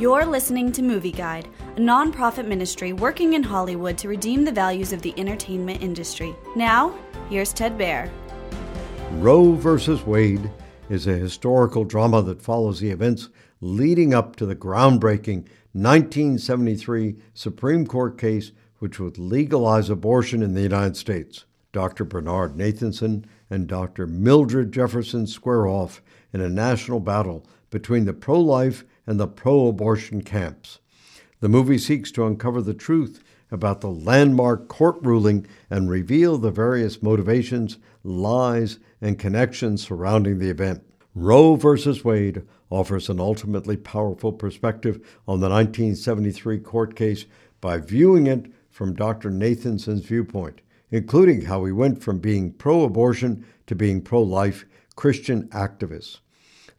You're listening to Movie Guide, a nonprofit ministry working in Hollywood to redeem the values of the entertainment industry. Now, here's Ted Baehr. Roe v. Wade is a historical drama that follows the events leading up to the groundbreaking 1973 Supreme Court case which would legalize abortion in the United States. Dr. Bernard Nathanson and Dr. Mildred Jefferson square off in a national battle between the pro life and the pro abortion camps. The movie seeks to uncover the truth about the landmark court ruling and reveal the various motivations, lies, and connections surrounding the event. Roe v. Wade offers an ultimately powerful perspective on the 1973 court case by viewing it from Dr. Nathanson's viewpoint, including how he went from being pro abortion to being pro life Christian activist.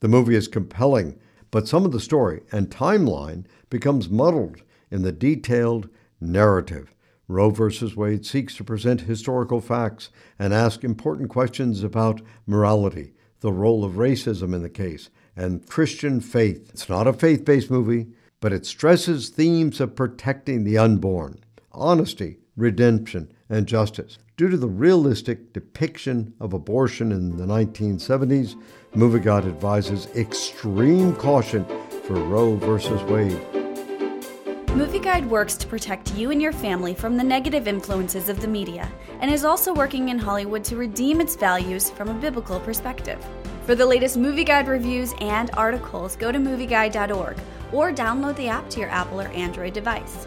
The movie is compelling, but some of the story and timeline becomes muddled in the detailed narrative. Roe v. Wade seeks to present historical facts and ask important questions about morality, the role of racism in the case, and Christian faith. It's not a faith based movie, but it stresses themes of protecting the unborn, honesty, redemption, and justice. Due to the realistic depiction of abortion in the 1970s, Movie Guide advises extreme caution for Roe v. Wade. Movie Guide works to protect you and your family from the negative influences of the media and is also working in Hollywood to redeem its values from a biblical perspective. For the latest Movie Guide reviews and articles, go to movieguide.org or download the app to your Apple or Android device.